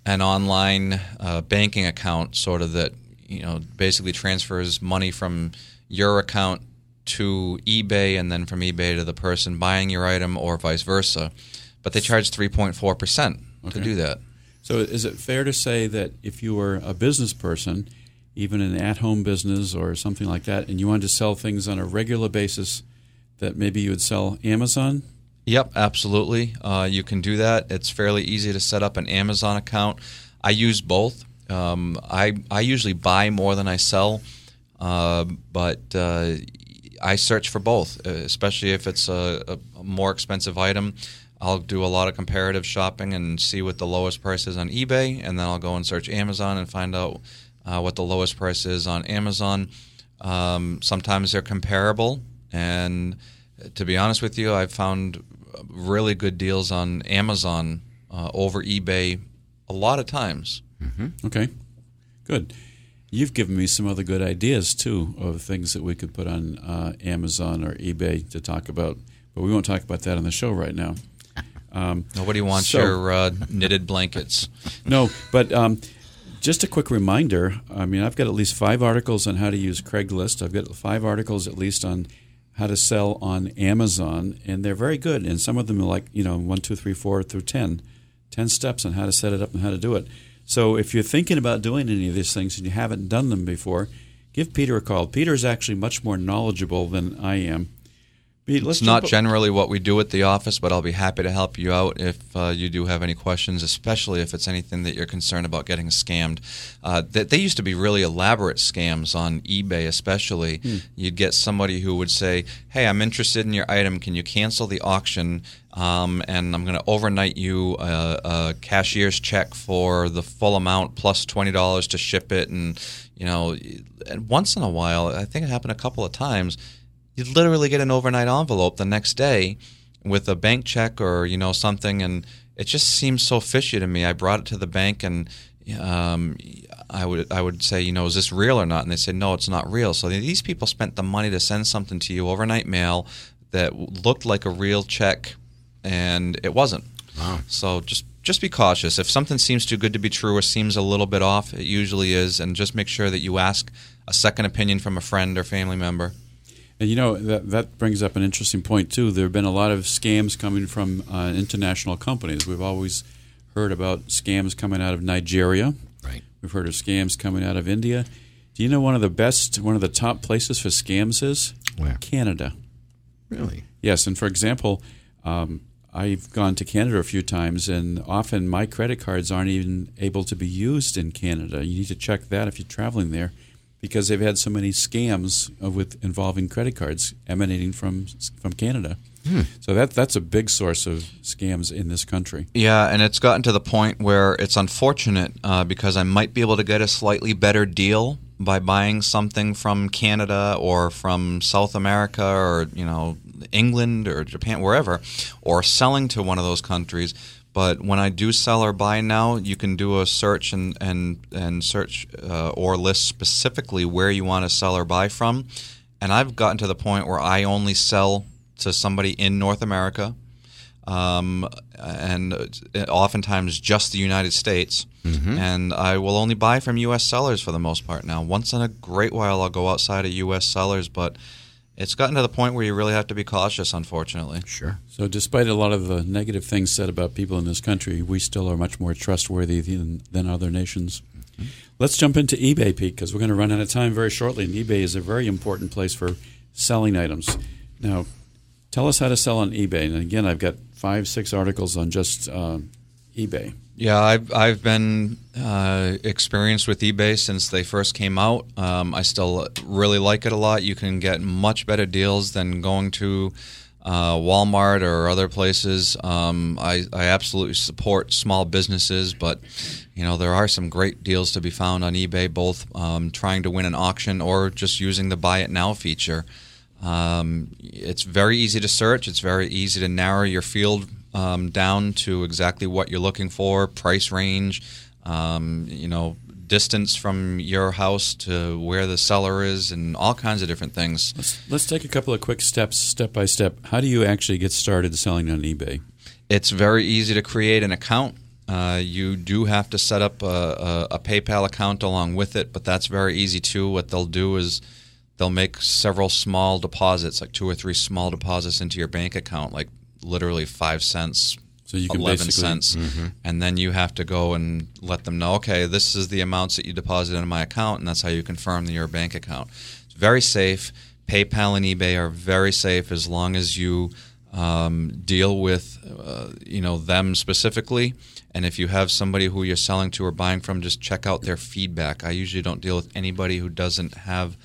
an online uh, banking account, sort of that you know basically transfers money from your account to eBay and then from eBay to the person buying your item, or vice versa. But they charge three point four percent to do that. So is it fair to say that if you were a business person, even an at-home business or something like that, and you wanted to sell things on a regular basis, that maybe you would sell Amazon? Yep, absolutely. Uh, you can do that. It's fairly easy to set up an Amazon account. I use both. Um, I I usually buy more than I sell, uh, but uh, I search for both, especially if it's a, a more expensive item. I'll do a lot of comparative shopping and see what the lowest price is on eBay, and then I'll go and search Amazon and find out uh, what the lowest price is on Amazon. Um, sometimes they're comparable, and to be honest with you, I've found really good deals on Amazon uh, over eBay a lot of times. Okay, good. You've given me some other good ideas too of things that we could put on uh, Amazon or eBay to talk about, but we won't talk about that on the show right now. <laughs> Um, Nobody wants So- your uh, knitted blankets. <laughs> no, but um, just a quick reminder. I mean, I've got at least five articles on how to use Craigslist. I've got five articles at least on how to sell on Amazon, and they're very good. And some of them are like you know one, two, three, four through ten, ten steps on how to set it up and how to do it. So if you're thinking about doing any of these things and you haven't done them before, give Peter a call. Peter is actually much more knowledgeable than I am. It's not generally what we do at the office, but I'll be happy to help you out if uh, you do have any questions, especially if it's anything that you're concerned about getting scammed. Uh, they, they used to be really elaborate scams on eBay, especially. You'd get somebody who would say, "Hey, I'm interested in your item. Can you cancel the auction? Um, and I'm going to overnight you a, a cashier's check for the full amount plus twenty dollars to ship it." And you know, and once in a while, I think it happened a couple of times you'd literally get an overnight envelope the next day with a bank check or you know something and it just seems so fishy to me. I brought it to the bank and um, I would I would say you know is this real or not? And they said no it's not real. So these people spent the money to send something to you overnight mail that looked like a real check and it wasn't. Wow. so just just be cautious. If something seems too good to be true or seems a little bit off it usually is and just make sure that you ask a second opinion from a friend or family member And you know that that brings up an interesting point too. There have been a lot of scams coming from uh, international companies. We've always heard about scams coming out of Nigeria. Right. We've heard of scams coming out of India. Do you know one of the best, one of the top places for scams is Where? Canada? Really? Yes, and for example, um, I've gone to Canada a few times, and often my credit cards aren't even able to be used in Canada. You need to check that if you're traveling there. Because they've had so many scams with involving credit cards emanating from from Canada. So that that's a big source of scams in this country. Yeah, and it's gotten to the point where it's unfortunate uh, because I might be able to get a slightly better deal by buying something from Canada or from South America or you know England or Japan, wherever, or selling to one of those countries. But when I do sell or buy now, you can do a search and and and search uh, or list specifically where you want to sell or buy from. And I've gotten to the point where I only sell to somebody in North America, um, and uh, oftentimes just the United States. And I will only buy from U.S. sellers for the most part now. Once in a great while, I'll go outside of U.S. sellers, but it's gotten to the point where you really have to be cautious, unfortunately. Sure. So, despite a lot of the negative things said about people in this country, we still are much more trustworthy than, than other nations. Let's jump into eBay, Pete, because we're going to run out of time very shortly. And eBay is a very important place for selling items. Now, tell us how to sell on eBay. And again, I've got five, six articles on just uh, eBay. Yeah, I've I've been uh, experienced with eBay since they first came out. Um, I still really like it a lot. You can get much better deals than going to uh, Walmart or other places. Um, I I absolutely support small businesses, but you know there are some great deals to be found on eBay. Both um, trying to win an auction or just using the Buy It Now feature. Um, it's very easy to search. It's very easy to narrow your field um, down to exactly what you're looking for, price range, um, you know, distance from your house to where the seller is, and all kinds of different things. Let's, let's take a couple of quick steps, step by step. How do you actually get started selling on eBay? It's very easy to create an account. Uh, you do have to set up a, a, a PayPal account along with it, but that's very easy too. What they'll do is they'll make several small deposits, like two or three small deposits into your bank account, like literally five cents, So you can 11 basically- cents. And then you have to go and let them know, okay, this is the amounts that you deposited into my account, and that's how you confirm your bank account. It's very safe. PayPal and eBay are very safe as long as you um, deal with, uh, you know, them specifically. And if you have somebody who you're selling to or buying from, just check out their feedback. I usually don't deal with anybody who doesn't have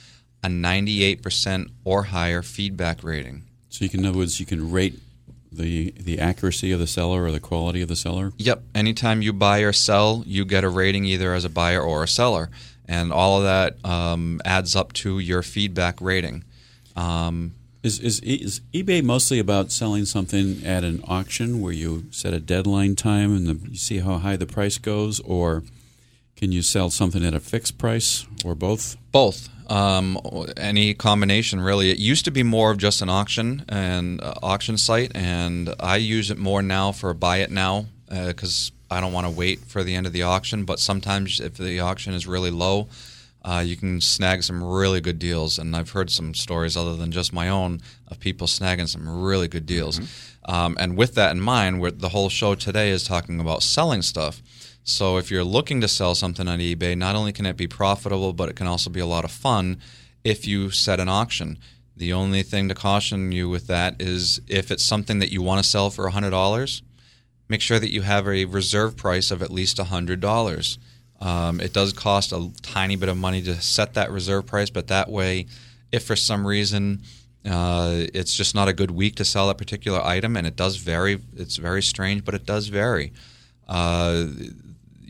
a 98% or higher feedback rating. So you can, in other words, you can rate the the accuracy of the seller or the quality of the seller. Yep. Anytime you buy or sell, you get a rating either as a buyer or a seller, and all of that um, adds up to your feedback rating. Um, Is, is is eBay mostly about selling something at an auction where you set a deadline time and the, you see how high the price goes, or can you sell something at a fixed price, or both? both. Um, any combination, really. It used to be more of just an auction and uh, auction site, and I use it more now for buy it now because I don't want to wait for the end of the auction. But sometimes, if the auction is really low, uh, you can snag some really good deals. And I've heard some stories other than just my own of people snagging some really good deals. Um, and with that in mind, where the whole show today is talking about selling stuff. So if you're looking to sell something on eBay, not only can it be profitable, but it can also be a lot of fun if you set an auction. The only thing to caution you with that is if it's something that you want to sell for $100, make sure that you have a reserve price of at least $100. Um, it does cost a tiny bit of money to set that reserve price, but that way, if for some reason uh, it's just not a good week to sell that particular item, and it does vary, it's very strange, but it does vary. Uh,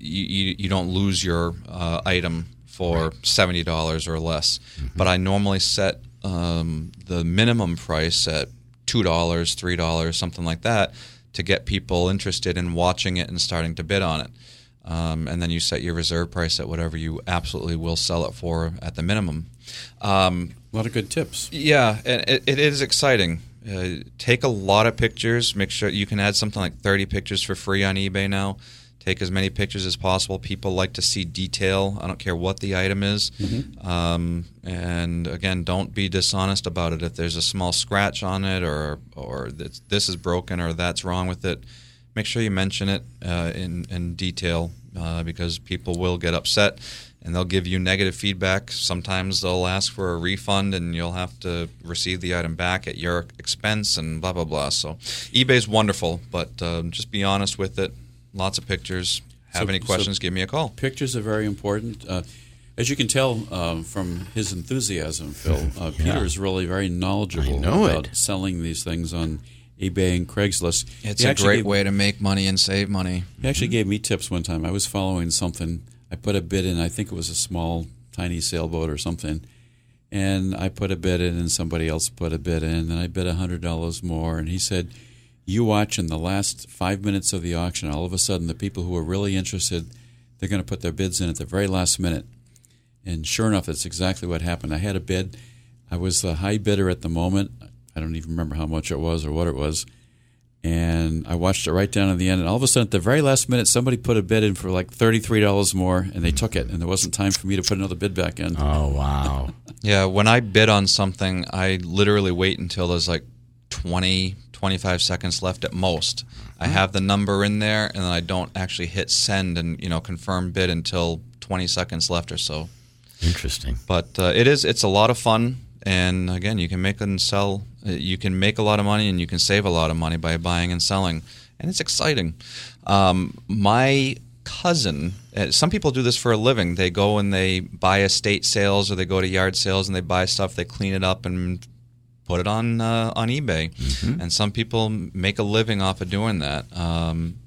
you, you, don't lose your uh, item for seventy dollars or less. But I normally set um, the minimum price at two dollars, three dollars, something like that, to get people interested in watching it and starting to bid on it. Um, and then you set your reserve price at whatever you absolutely will sell it for at the minimum. Um, A lot of good tips. yeah, and it, it is exciting. Uh, take a lot of pictures. Make sure you can add something like 30 pictures for free on eBay now. Take as many pictures as possible. People like to see detail. I don't care what the item is. Um, and again, don't be dishonest about it. If there's a small scratch on it, or or this, this is broken, or that's wrong with it, make sure you mention it uh, in in detail uh, because people will get upset and they'll give you negative feedback. Sometimes they'll ask for a refund and you'll have to receive the item back at your expense and blah blah blah. So eBay's wonderful, but um, just be honest with it. Lots of pictures. Have So- any so- questions? give me a call. Pictures are very important. Uh, As you can tell um, from his enthusiasm, Phil, <laughs> uh, Peter is really very knowledgeable about it. selling these things on eBay and Craigslist. It's He a great gave- way to make money and save money. He actually gave me tips one time. I was following something. I put a bid in. I think it was a small, tiny sailboat or something. And I put a bid in, and somebody else put a bid in, and I bid a hundred dollars more. And he said, "You watch in the last five minutes of the auction. All of a sudden, the people who are really interested, they're going to put their bids in at the very last minute." And sure enough, that's exactly what happened. I had a bid. I was the high bidder at the moment. I don't even remember how much it was or what it was and I watched it right down to the end. And all of a sudden, at the very last minute, somebody put a bid in for like thirty-three dollars more, and they took it. And there wasn't time for me to put another bid back in. Oh wow! <laughs> Yeah, when I bid on something, I literally wait until there's like 20, 25 seconds left at most. I have the number in there, and then I don't actually hit send and you know confirm bid until 20 seconds left or so. Interesting. But uh, it is it's a lot of fun, and again, you can make and sell. uh, You can make a lot of money, and you can save a lot of money by buying and selling, and it's exciting. Um, my cousin, uh, some people do this for a living. They go and they buy estate sales, or they go to yard sales and they buy stuff. They clean it up and put it on uh, on eBay, and some people make a living off of doing that. Um,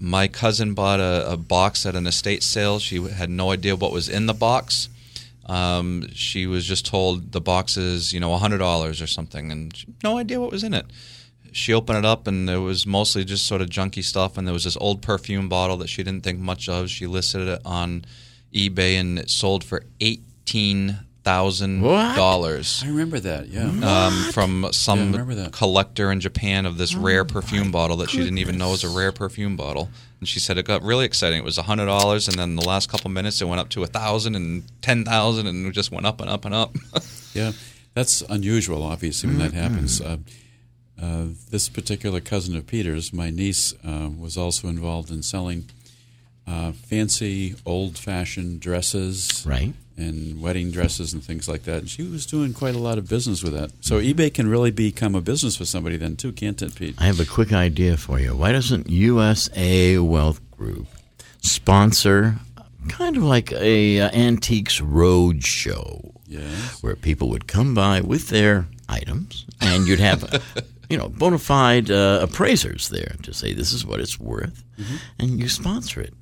my cousin bought a, a box at an estate sale. She had no idea what was in the box. Um, she was just told the box is, you know, hundred dollars or something, and she no idea what was in it. She opened it up, and it was mostly just sort of junky stuff. And there was this old perfume bottle that she didn't think much of. She listed it on eBay, and it sold for eighteen thousand dollars I remember that. Yeah. um, from some remember that. collector in Japan of this rare perfume bottle that she didn't even know was a rare perfume bottle. And she said it got really exciting. It was hundred dollars, and then the last couple minutes it went up to a thousand and ten thousand, and it just went up and up and up. <laughs> Yeah, that's unusual, obviously, when that happens. Uh, uh, this particular cousin of Peter's, my niece, uh, was also involved in selling uh, fancy, old fashioned dresses. Right. And wedding dresses and things like that. And she was doing quite a lot of business with that. So eBay can really become a business for somebody then, too, can't it, Pete? I have a quick idea for you. Why doesn't USA Wealth Group sponsor kind of like a uh, antiques road show Yes. where people would come by with their items and you'd have <laughs> you know bona fide uh, appraisers there to say this is what it's worth and you sponsor it.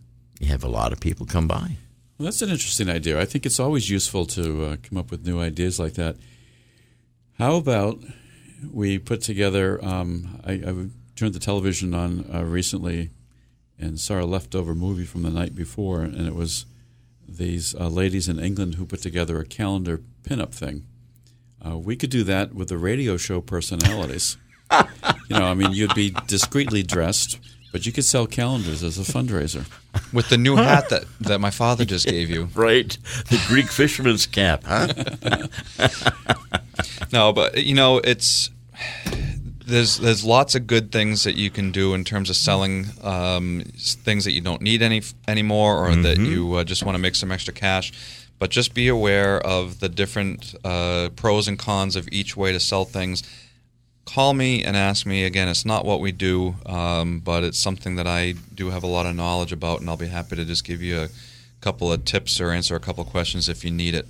You have a lot of people come by. Well, that's an interesting idea. I think it's always useful to uh, come up with new ideas like that. How about we put together? Um, I, I turned the television on uh, recently and saw a leftover movie from the night before, and it was these uh, ladies in England who put together a calendar pinup thing. Uh, we could do that with the radio show personalities. <laughs> you know, I mean, you'd be discreetly dressed, but you could sell calendars as a fundraiser. With the new hat that, that my father just gave you. <laughs> Right. The Greek fisherman's cap, huh? <laughs> No, but you know, it's there's there's lots of good things that you can do in terms of selling um, s- things that you don't need any anymore, or that you uh, just want to make some extra cash. But just be aware of the different uh, pros and cons of each way to sell things. Call me and ask me. Again, it's not what we do, um, but it's something that I do have a lot of knowledge about, and I'll be happy to just give you a couple of tips or answer a couple of questions if you need it.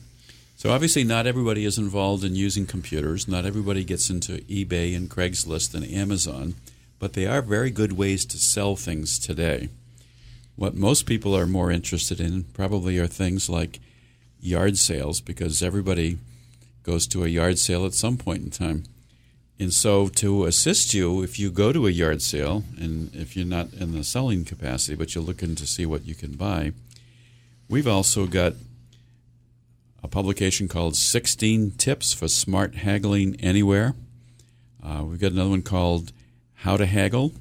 So obviously, not everybody is involved in using computers. Not everybody gets into eBay and Craigslist and Amazon, but they are very good ways to sell things today. What most people are more interested in probably are things like yard sales, because everybody goes to a yard sale at some point in time. And so, to assist you, if you go to a yard sale, and if you're not in the selling capacity, but you're looking to see what you can buy, we've also got a publication called 16 Tips for Smart Haggling Anywhere. Uh, we've got another one called How to Haggle,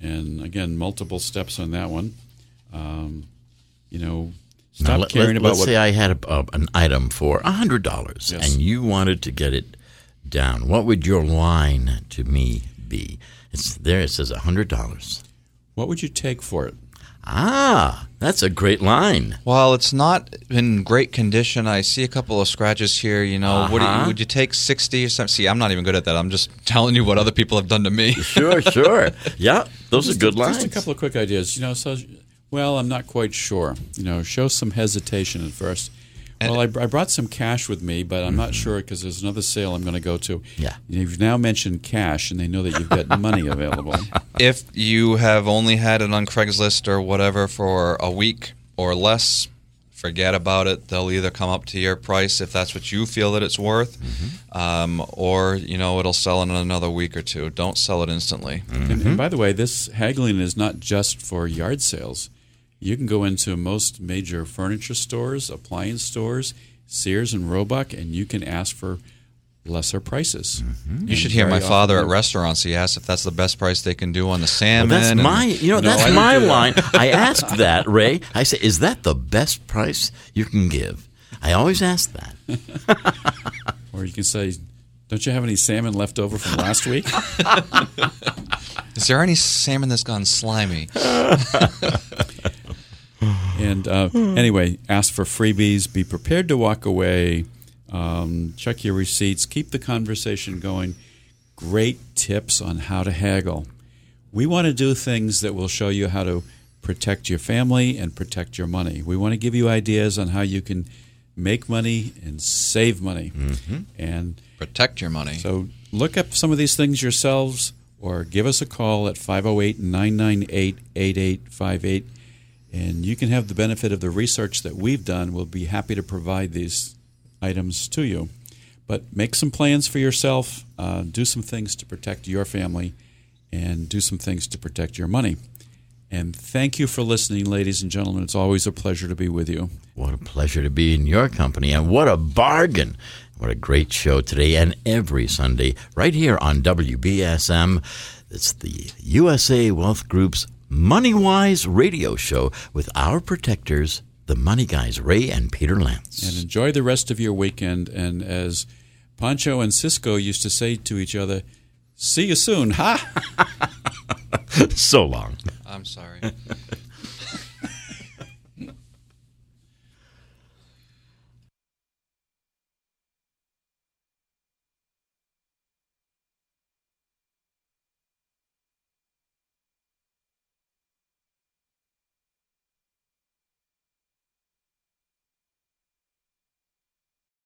and again, multiple steps on that one. Um, you know, stop Now, let, caring about us what. say I had a, a, an item for hundred dollars, Yes. and you wanted to get it down. What would your line to me be? It's there. It says hundred dollars. what would you take for it? Ah, that's a great line. Well, it's not in great condition. I see a couple of scratches here. You know, Uh-huh. you, would you take sixty or something? See, I'm not even good at that. I'm just <laughs> telling you what other people have done to me. Sure, <laughs> sure. Yeah, those Just are good a, lines. Just a couple of quick ideas. You know, so well, I'm not quite sure. You know, show some hesitation at first. Well, I, I brought some cash with me, but I'm not sure because there's another sale I'm going to go to. Yeah. You've now mentioned cash, and they know that you've got money available. <laughs> if you have only had it on Craigslist or whatever for a week or less, forget about it. They'll either come up to your price if that's what you feel that it's worth, um, or you know it'll sell in another week or two. Don't sell it instantly. And, and by the way, this haggling is not just for yard sales. You can go into most major furniture stores, appliance stores, Sears and Roebuck, and you can ask for lesser prices. Mm-hmm. You should hear my father at restaurants. He asks if that's the best price they can do on the Well, salmon. that's my, you know, No, that's didn't my do that. line. I <laughs> asked that, Ray. I say, is that the best price you can give? I always ask that. <laughs> <laughs> Or you can say, "Don't you have any salmon left over from last week?" Is there any salmon that's gone slimy? And uh, anyway, ask for freebies. Be prepared to walk away. Um, check your receipts. Keep the conversation going. Great tips on how to haggle. We want to do things that will show you how to protect your family and protect your money. We want to give you ideas on how you can make money and save money. And Protect your money. so look up some of these things yourselves or give us a call at 508 998 8858 and you can have the benefit of the research that we've done. We'll be happy to provide these items to you. But make some plans for yourself, uh, do some things to protect your family, and do some things to protect your money. And thank you for listening, ladies and gentlemen. It's always a pleasure to be with you. What a pleasure to be in your company, and what a bargain. What a great show today and every Sunday, right here on WBSM. It's the USA Wealth Group's Money Wise radio show with our protectors, the money guys, Ray and Peter Lance. and enjoy the rest of your weekend. And as Pancho and Cisco used to say to each other, see you soon, ha! <laughs> so long. I'm sorry. <laughs>